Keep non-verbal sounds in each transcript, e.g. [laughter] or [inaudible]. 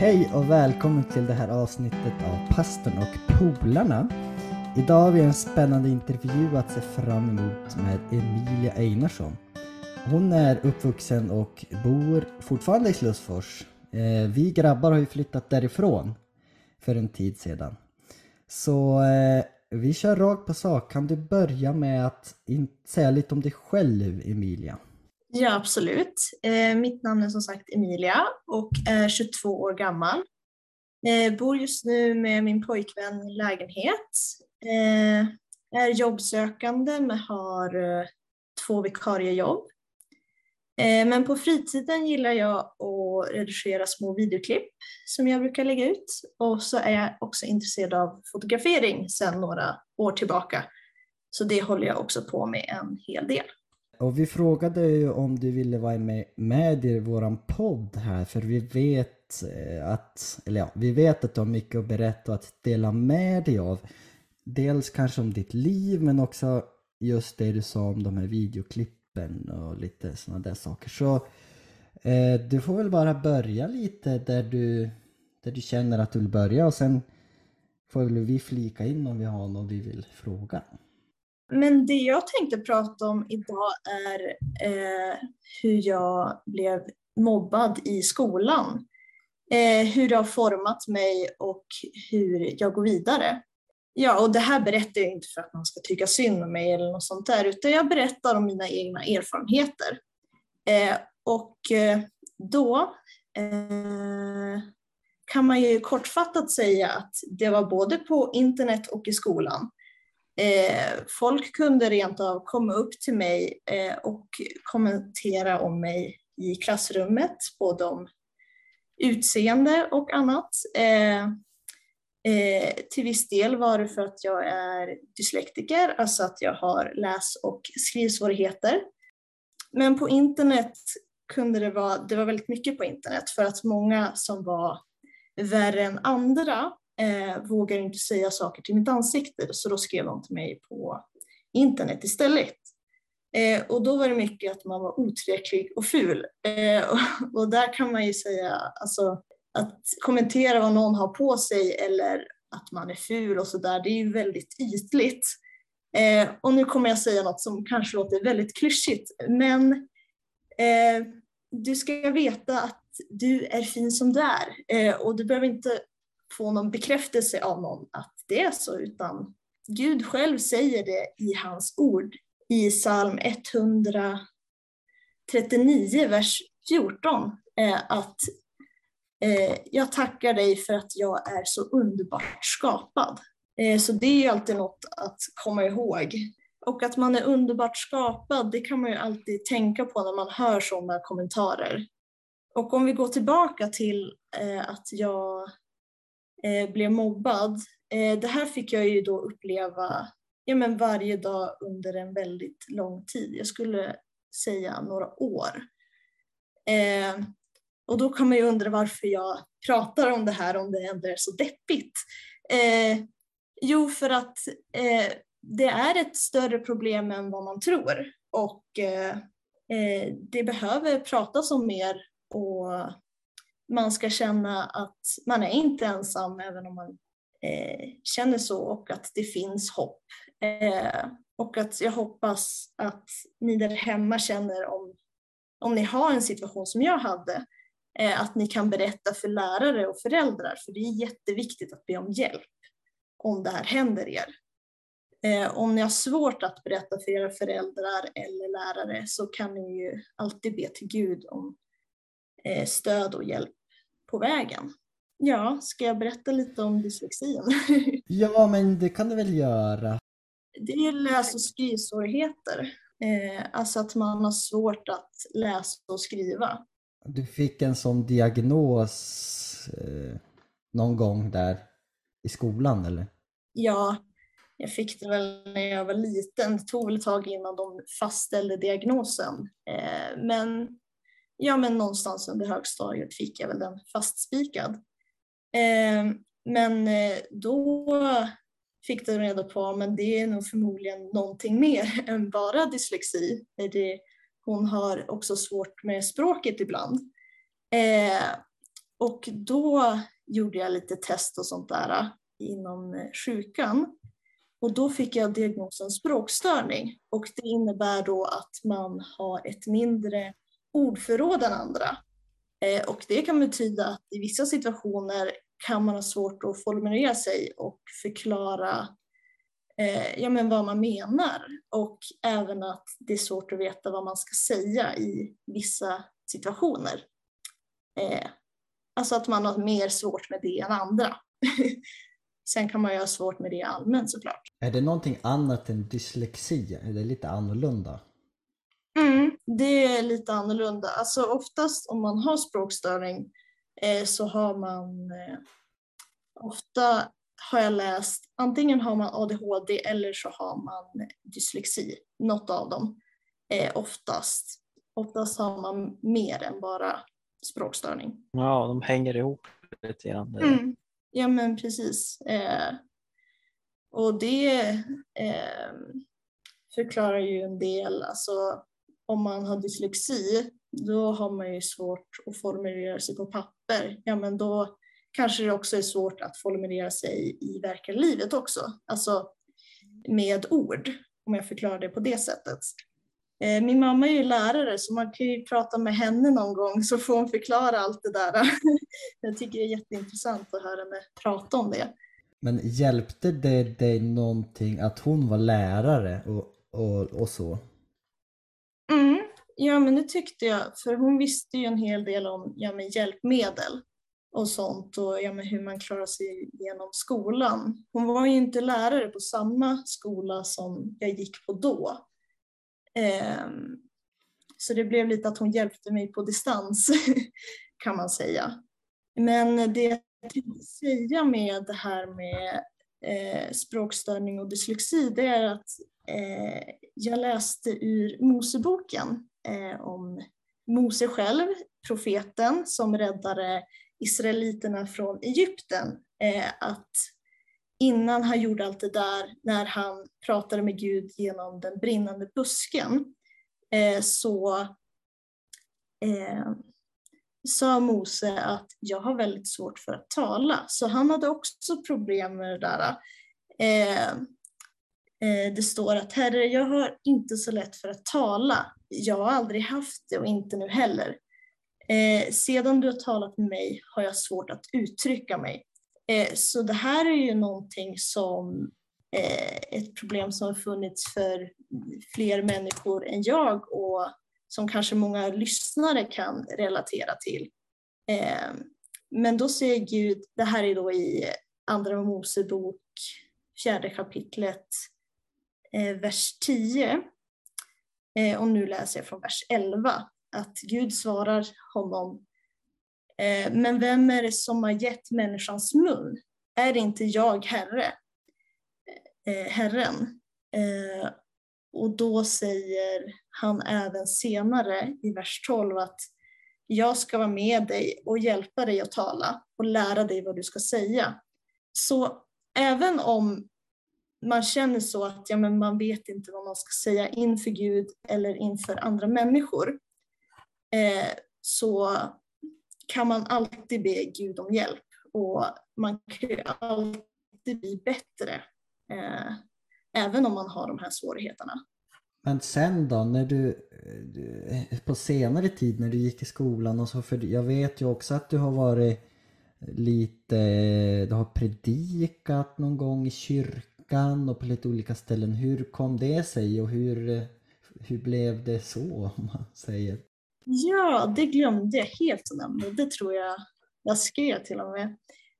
Hej och välkommen till det här avsnittet av Pastorn och polarna. Idag har vi en spännande intervju att se fram emot med Emilia Einarsson. Hon är uppvuxen och bor fortfarande i Slussfors. Eh, vi grabbar har ju flyttat därifrån för en tid sedan. Så eh, vi kör rakt på sak. Kan du börja med att säga lite om dig själv, Emilia? Ja, absolut. Eh, mitt namn är som sagt Emilia och är 22 år gammal. Eh, bor just nu med min pojkvän i lägenhet. Eh, är jobbsökande men har eh, två vikariejobb. Eh, men på fritiden gillar jag att redigera små videoklipp som jag brukar lägga ut. Och så är jag också intresserad av fotografering sedan några år tillbaka. Så det håller jag också på med en hel del. Och vi frågade ju om du ville vara med, med i våran podd här för vi vet eh, att, eller ja, vi vet att du har mycket att berätta och att dela med dig av. Dels kanske om ditt liv men också just det du sa om de här videoklippen och lite sådana där saker. Så eh, du får väl bara börja lite där du, där du känner att du vill börja och sen får väl vi flika in om vi har något vi vill fråga. Men det jag tänkte prata om idag är eh, hur jag blev mobbad i skolan. Eh, hur det har format mig och hur jag går vidare. Ja, och det här berättar jag inte för att man ska tycka synd om mig eller något sånt där, utan jag berättar om mina egna erfarenheter. Eh, och eh, då eh, kan man ju kortfattat säga att det var både på internet och i skolan. Eh, folk kunde rent av komma upp till mig eh, och kommentera om mig i klassrummet, både om utseende och annat. Eh, eh, till viss del var det för att jag är dyslektiker, alltså att jag har läs och skrivsvårigheter. Men på internet kunde det vara, det var väldigt mycket på internet för att många som var värre än andra eh, vågar inte säga saker till mitt ansikte, så då skrev de till mig på internet istället. Eh, och då var det mycket att man var otillräcklig och ful. Eh, och, och där kan man ju säga, alltså att kommentera vad någon har på sig eller att man är ful och sådär, det är ju väldigt ytligt. Eh, och nu kommer jag säga något som kanske låter väldigt klyschigt, men eh, du ska veta att du är fin som du är eh, och du behöver inte få någon bekräftelse av någon att det är så, utan Gud själv säger det i hans ord i psalm 139, vers 14, eh, att eh, jag tackar dig för att jag är så underbart skapad. Eh, så det är ju alltid något att komma ihåg. Och att man är underbart skapad, det kan man ju alltid tänka på när man hör sådana kommentarer. Och om vi går tillbaka till att jag eh, blev mobbad. Eh, det här fick jag ju då uppleva ja, men varje dag under en väldigt lång tid. Jag skulle säga några år. Eh, och då kan man ju undra varför jag pratar om det här om det ändå är så deppigt. Eh, jo, för att eh, det är ett större problem än vad man tror och eh, eh det behöver pratas om mer och man ska känna att man är inte ensam även om man eh, känner så och att det finns hopp. Eh, och att jag hoppas att ni där hemma känner om, om ni har en situation som jag hade, eh, att ni kan berätta för lärare och föräldrar för det är jätteviktigt att be om hjälp om det här händer er. Eh, om ni har svårt att berätta för era föräldrar eller lärare så kan ni ju alltid be till Gud om eh, stöd och hjälp på vägen. Ja, ska jag berätta lite om dyslexin? [laughs] Ja, men det kan du väl göra. Det är läs och skrivsvårigheter. Eh, alltså att man har svårt att läsa och skriva. Du fick en sån diagnos eh, någon gång där i skolan eller? Ja, jag fick det väl när jag var liten. Det tog väl ett tag innan de fastställde diagnosen. Eh, men, ja, men någonstans under högstadiet fick jag väl den fastspikad. Ehm, eh, men då fick de reda på men det är nog förmodligen någonting mer [laughs] än bara dyslexi. Det, hon har också svårt med språket ibland. Eh, och då gjorde jag lite test och sånt där eh, inom eh, sjukan. Och då fick jag diagnosen språkstörning och det innebär då att man har ett mindre ordförråd än andra. Eh, och det kan betyda att i vissa situationer kan man ha svårt att formulera sig och förklara eh, ja, men vad man menar. Och även att det är svårt att veta vad man ska säga i vissa situationer. Eh, alltså att man har mer svårt med det än andra. [laughs] Sen kan man ju ha svårt med det allmänt såklart. Är det någonting annat än dyslexi? Är det lite annorlunda? Mm, det är lite annorlunda. Alltså oftast om man har språkstörning eh, så har man eh, ofta har jag läst, antingen har man ADHD eller så har man dyslexi, något av dem. Eh, oftast. Oftast har man mer än bara språkstörning. Ja, de hänger ihop lite grann. Mm. Ja men precis. Eh, och det eh, förklarar ju en del, alltså om man har dyslexi, då har man ju svårt att formulera sig på papper. Ja men då kanske det också är svårt att formulera sig i verkliga livet också, alltså med ord, om jag förklarar det på det sättet. Eh, min mamma är ju lärare så man kan ju prata med henne någon gång så får hon förklara allt det där. [laughs] Jag tycker det är jätteintressant att höra henne prata om det. Men hjälpte det dig någonting att hon var lärare och, och, och så? Mm, ja men det tyckte jag, för hon visste ju en hel del om ja, men hjälpmedel och sånt och ja, men hur man klarar sig genom skolan. Hon var ju inte lärare på samma skola som jag gick på då. Um, så det blev lite att hon hjälpte mig på distans [laughs] kan man säga. Men det jag tänkte säga med det här med eh, språkstörning och dyslexi det är att eh, jag läste ur Moseboken eh, om Mose själv, profeten som räddade israeliterna från Egypten. Eh, att innan han gjorde allt det där, när han pratade med Gud genom den brinnande busken, eh, så eh, sa Mose att jag har väldigt svårt för att tala. Så han hade också problem med det där. Eh, eh det står att Herre, jag har inte så lätt för att tala. Jag har aldrig haft det och inte nu heller. Eh, sedan du har talat med mig har jag svårt att uttrycka mig. Eh, så det här är ju någonting som eh, ett problem som har funnits för fler människor än jag och som kanske många lyssnare kan relatera till. Ehm, men då säger Gud, det här är då i Andra Mosebok, fjärde kapitlet, eh, vers 10. Eh, och nu läser jag från vers 11, att Gud svarar honom eh, men vem är det som har gett människans mun? Är det inte jag, Herre? Herren? Och då säger han även senare i vers 12 att jag ska vara med dig och hjälpa dig att tala och lära dig vad du ska säga. Så även om man känner så att ja, men man vet inte vad man ska säga inför Gud eller inför andra människor, eh, så kan man alltid be Gud om hjälp och man kan ju alltid bli bättre eh, även om man har de här svårigheterna. Men sen då, när du, på senare tid när du gick i skolan och så, för jag vet ju också att du har varit lite, du har predikat någon gång i kyrkan och på lite olika ställen. Hur kom det sig och hur, hur blev det så om man säger? Ja, det glömde jag helt att nämna. Det tror jag jag skrev till och med.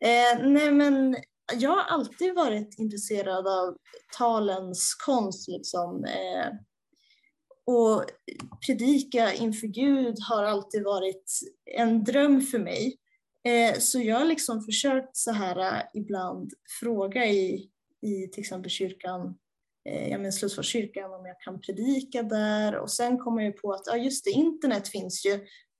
Eh, nej, men jag har alltid varit intresserad av talens konst. Liksom. Eh, och predika inför Gud har alltid varit en dröm för mig. Eh, så jag har liksom försökt så här eh, ibland fråga i, i till exempel kyrkan eh, ja, om jag kan predika där och sen kom jag på att ja, just det, internet finns ju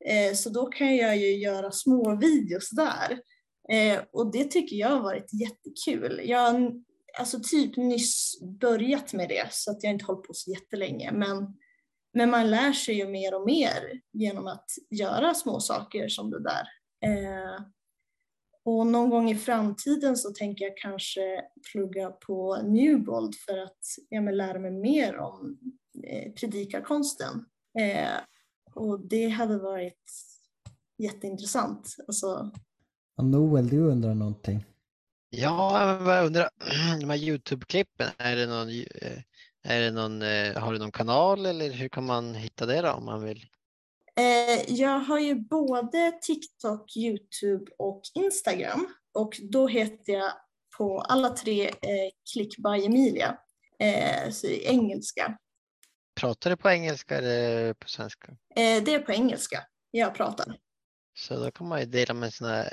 eh, så då kan jag ju göra små videos där. Eh, och det tycker jag har varit jättekul. Jag har alltså typ nyss börjat med det så att jag inte hållit på så jättelänge men, men man lär sig ju mer och mer genom att göra små saker som det där. Eh, och någon gång i framtiden så tänker jag kanske plugga på Newbold för att ja, lära mig mer om eh, predikarkonsten. Eh, och det hade varit jätteintressant. Alltså... Noel, du undrar någonting? Ja, jag undrar, [clears throat] de här Youtube-klippen, är det någon, eh, är det någon, eh, har du någon kanal eller hur kan man hitta det då om man vill? Eh, jag har ju både TikTok, Youtube och Instagram och då heter jag på alla tre Click by Emilia, så i engelska. Pratar du på engelska eller på svenska? Det är på engelska jag pratar. Så då kan man ju dela med sina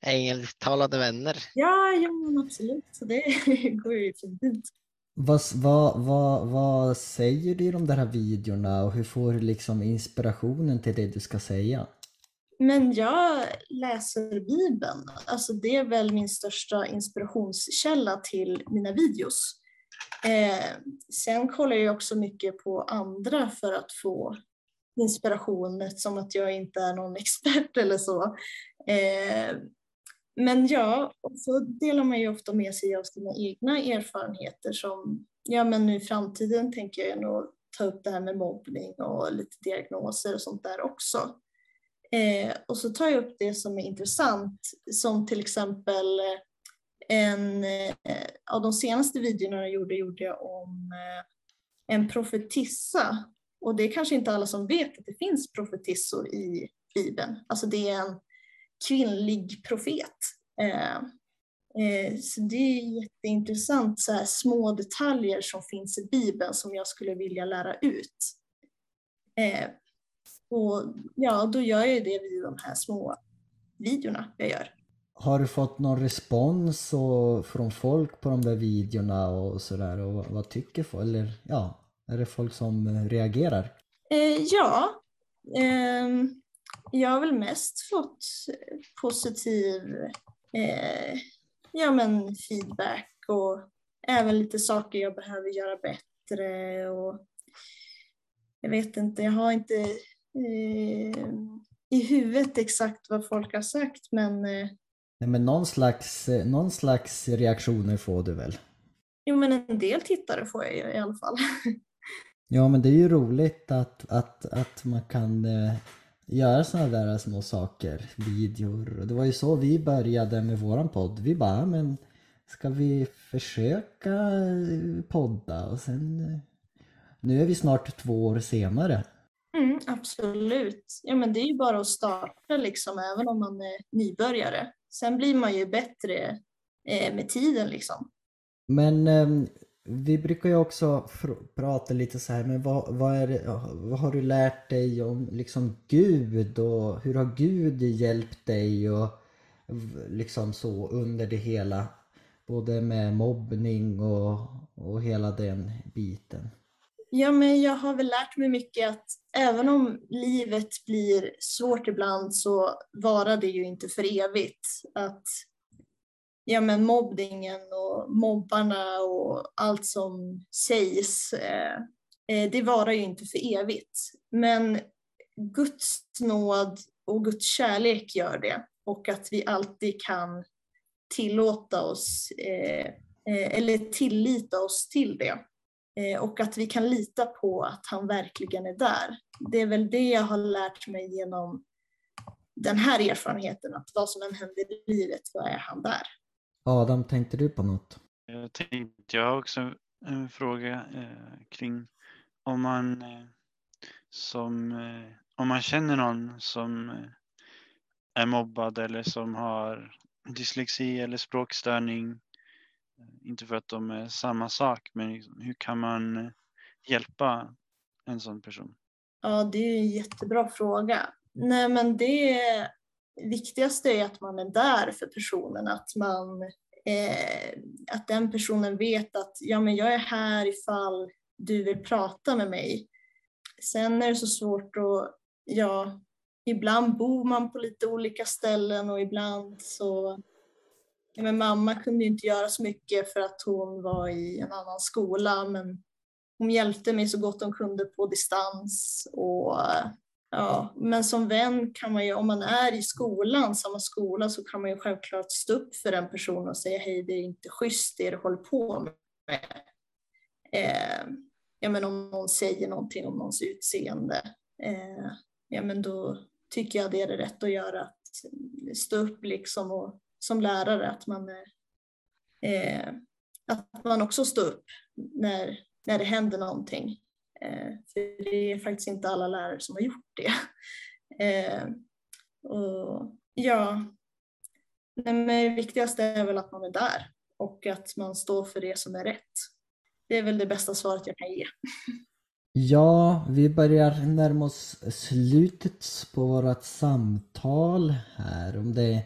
engelsktalande vänner. Ja, ja absolut. Så det [laughs] går ju fint. Vad, vad, vad, vad säger du i de där videorna och hur får du liksom inspirationen till det du ska säga? Men jag läser Bibeln. Alltså det är väl min största inspirationskälla till mina videos. Eh, sen kollar jag också mycket på andra för att få inspiration eftersom att jag inte är någon [laughs] expert eller så. Eh, men ja, och så delar man ju ofta med sig av sina egna erfarenheter som, ja men nu i framtiden tänker jag nog ta upp det här med mobbning och lite diagnoser och sånt där också. Eh, och så tar jag upp det som är intressant, som till exempel eh, en eh, av de senaste videorna jag gjorde, gjorde jag om eh, en profetissa och det är kanske inte alla som vet att det finns profetissor i Bibeln. Alltså det är en kvinnlig profet. Eh, eh, så det är jätteintressant, så här små detaljer som finns i Bibeln som jag skulle vilja lära ut. Eh, och ja, då gör jag det via de här små videorna jag gör. Har du fått någon respons och, från folk på de där videorna och sådär och vad tycker folk? Eller ja, är det folk som eh, reagerar? Eh, ja, eh, jag har väl mest fått positiv eh, ja, men feedback och även lite saker jag behöver göra bättre. Och jag vet inte, jag har inte eh, i huvudet exakt vad folk har sagt men eh, Nej, men någon slags, någon slags reaktioner får du väl? Jo men en del tittare får jag ju i alla fall. [laughs] Ja men det är ju roligt att, att, att man kan eh, göra sådana där små saker, videor. Och det var ju så vi började med våran podd. Vi bara, men ska vi försöka eh, podda? Och sen, eh, nu är vi snart två år senare. Mm, absolut. Ja men det är ju bara att starta liksom, även om man är nybörjare. Sen blir man ju bättre eh, med tiden liksom. Men ehm, vi brukar ju också prata lite så här, men vad, vad, är det, vad har du lärt dig om liksom Gud och hur har Gud hjälpt dig och liksom så under det hela? Både med mobbning och, och hela den biten. Ja, men jag har väl lärt mig mycket att även om livet blir svårt ibland så varar det ju inte för evigt. Att ja, men mobbningen och mobbarna och allt som sägs, eh, eh, det varar ju inte för evigt. Men Guds nåd och Guds kärlek gör det och att vi alltid kan tillåta oss eh, eh eller tillita oss till det. Eh, och att vi kan lita på att han verkligen är där. Det är väl det jag har lärt mig genom den här erfarenheten, att vad som än händer i livet så är han där. Adam, tänkte du på något? Jag tänkte, jag har också en fråga eh, kring om man eh, som eh, om man känner någon som eh, är mobbad eller som har dyslexi eller språkstörning. Eh, inte för att de är samma sak, men liksom, hur kan man eh, hjälpa en sån person? Ja, det är en jättebra fråga. Nej, men det viktigaste är att man är där för personen, att, man, eh, att den personen vet att ja, men jag är här ifall du vill prata med mig. Sen är det så svårt att, ja, ibland bor man på lite olika ställen och ibland så ja, men mamma kunde inte göra så mycket för att hon var i en annan skola men hon hjälpte mig så gott hon kunde på distans och Ja, men som vän kan man ju, om man är i skolan, samma skola, så kan man ju självklart stå upp för den personen och säga hej, det är inte schysst det du håller på med. Eh, ja, men om någon säger någonting om någons utseende, eh, ja, men då tycker jag det är det rätt att göra, att stå upp liksom och som lärare att man, eh, att man också står upp när, när det händer någonting. Eh, för det är faktiskt inte alla lärare som har gjort det. Eh, och, ja, men det viktigaste är väl att man är där och att man står för det som är rätt. Det är väl det bästa svaret jag kan ge. Ja, vi börjar närma oss slutet på vårt samtal här. Om det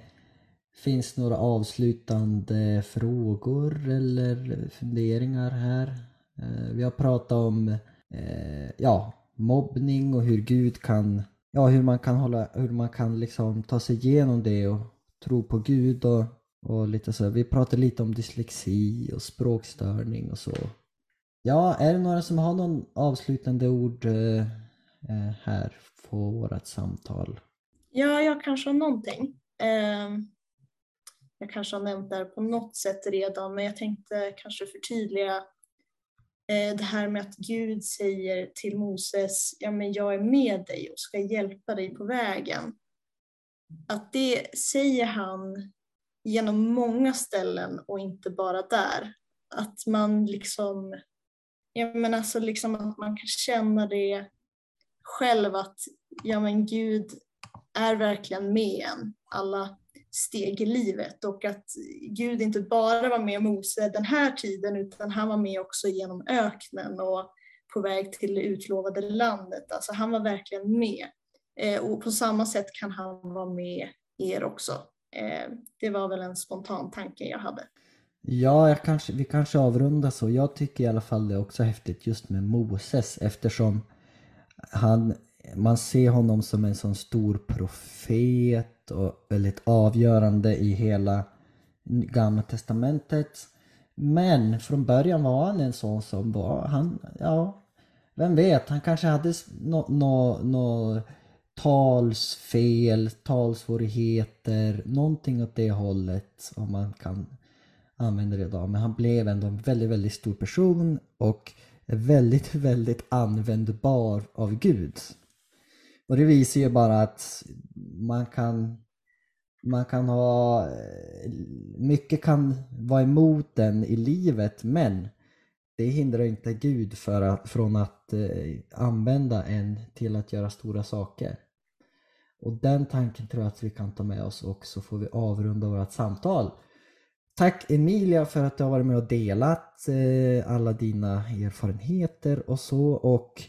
finns några avslutande frågor eller funderingar här. Eh, vi har pratat om eh, ja, mobbning och hur Gud kan, ja hur man kan hålla, hur man kan liksom ta sig igenom det och tro på Gud och, och lite så. Vi pratade lite om dyslexi och språkstörning och så. Ja, är det några som har någon avslutande ord eh, eh här på vårt samtal? Ja, jag kanske har någonting. Eh, jag kanske har nämnt det här på något sätt redan, men jag tänkte kanske förtydliga Eh, det här med att Gud säger till Moses, ja men jag är med dig och ska hjälpa dig på vägen. Att det säger han genom många ställen och inte bara där. Att man liksom ja, men alltså liksom att man kan känna det själv att ja, men Gud är verkligen med en alla steg i livet och att Gud inte bara var med Mose den här tiden utan han var med också genom öknen och på väg till det utlovade landet. Alltså han var verkligen med. Eh, och på samma sätt kan han vara med er också. Eh, det var väl en spontan tanke jag hade. Ja, jag kanske, vi kanske avrundar så. Jag tycker i alla fall det är också häftigt just med Moses eftersom han, man ser honom som en sån stor profet och väldigt avgörande i hela gamla testamentet. Men från början var han en sån som var, han, ja, vem vet, han kanske hade något no, no, talsfel, talsvårigheter, någonting åt det hållet om man kan använda det idag. Men han blev ändå en väldigt, väldigt stor person och väldigt, [laughs] väldigt användbar av Gud. Och det visar ju bara att man kan man kan ha, eh, mycket kan vara emot den i livet men det hindrar inte Gud för att, från att eh, använda en till att göra stora saker. Och den tanken tror jag att vi kan ta med oss och så får vi avrunda vårt samtal. Tack Emilia för att du har varit med och delat eh, alla dina erfarenheter och så och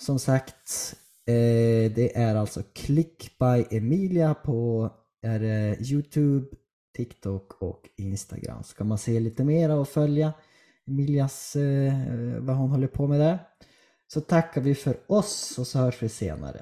som sagt eh, det är alltså Click by Emilia på är Youtube, TikTok och Instagram. Ska man se lite mera och följa Emilias eh, vad hon håller på med där så tackar vi för oss och så hörs vi senare.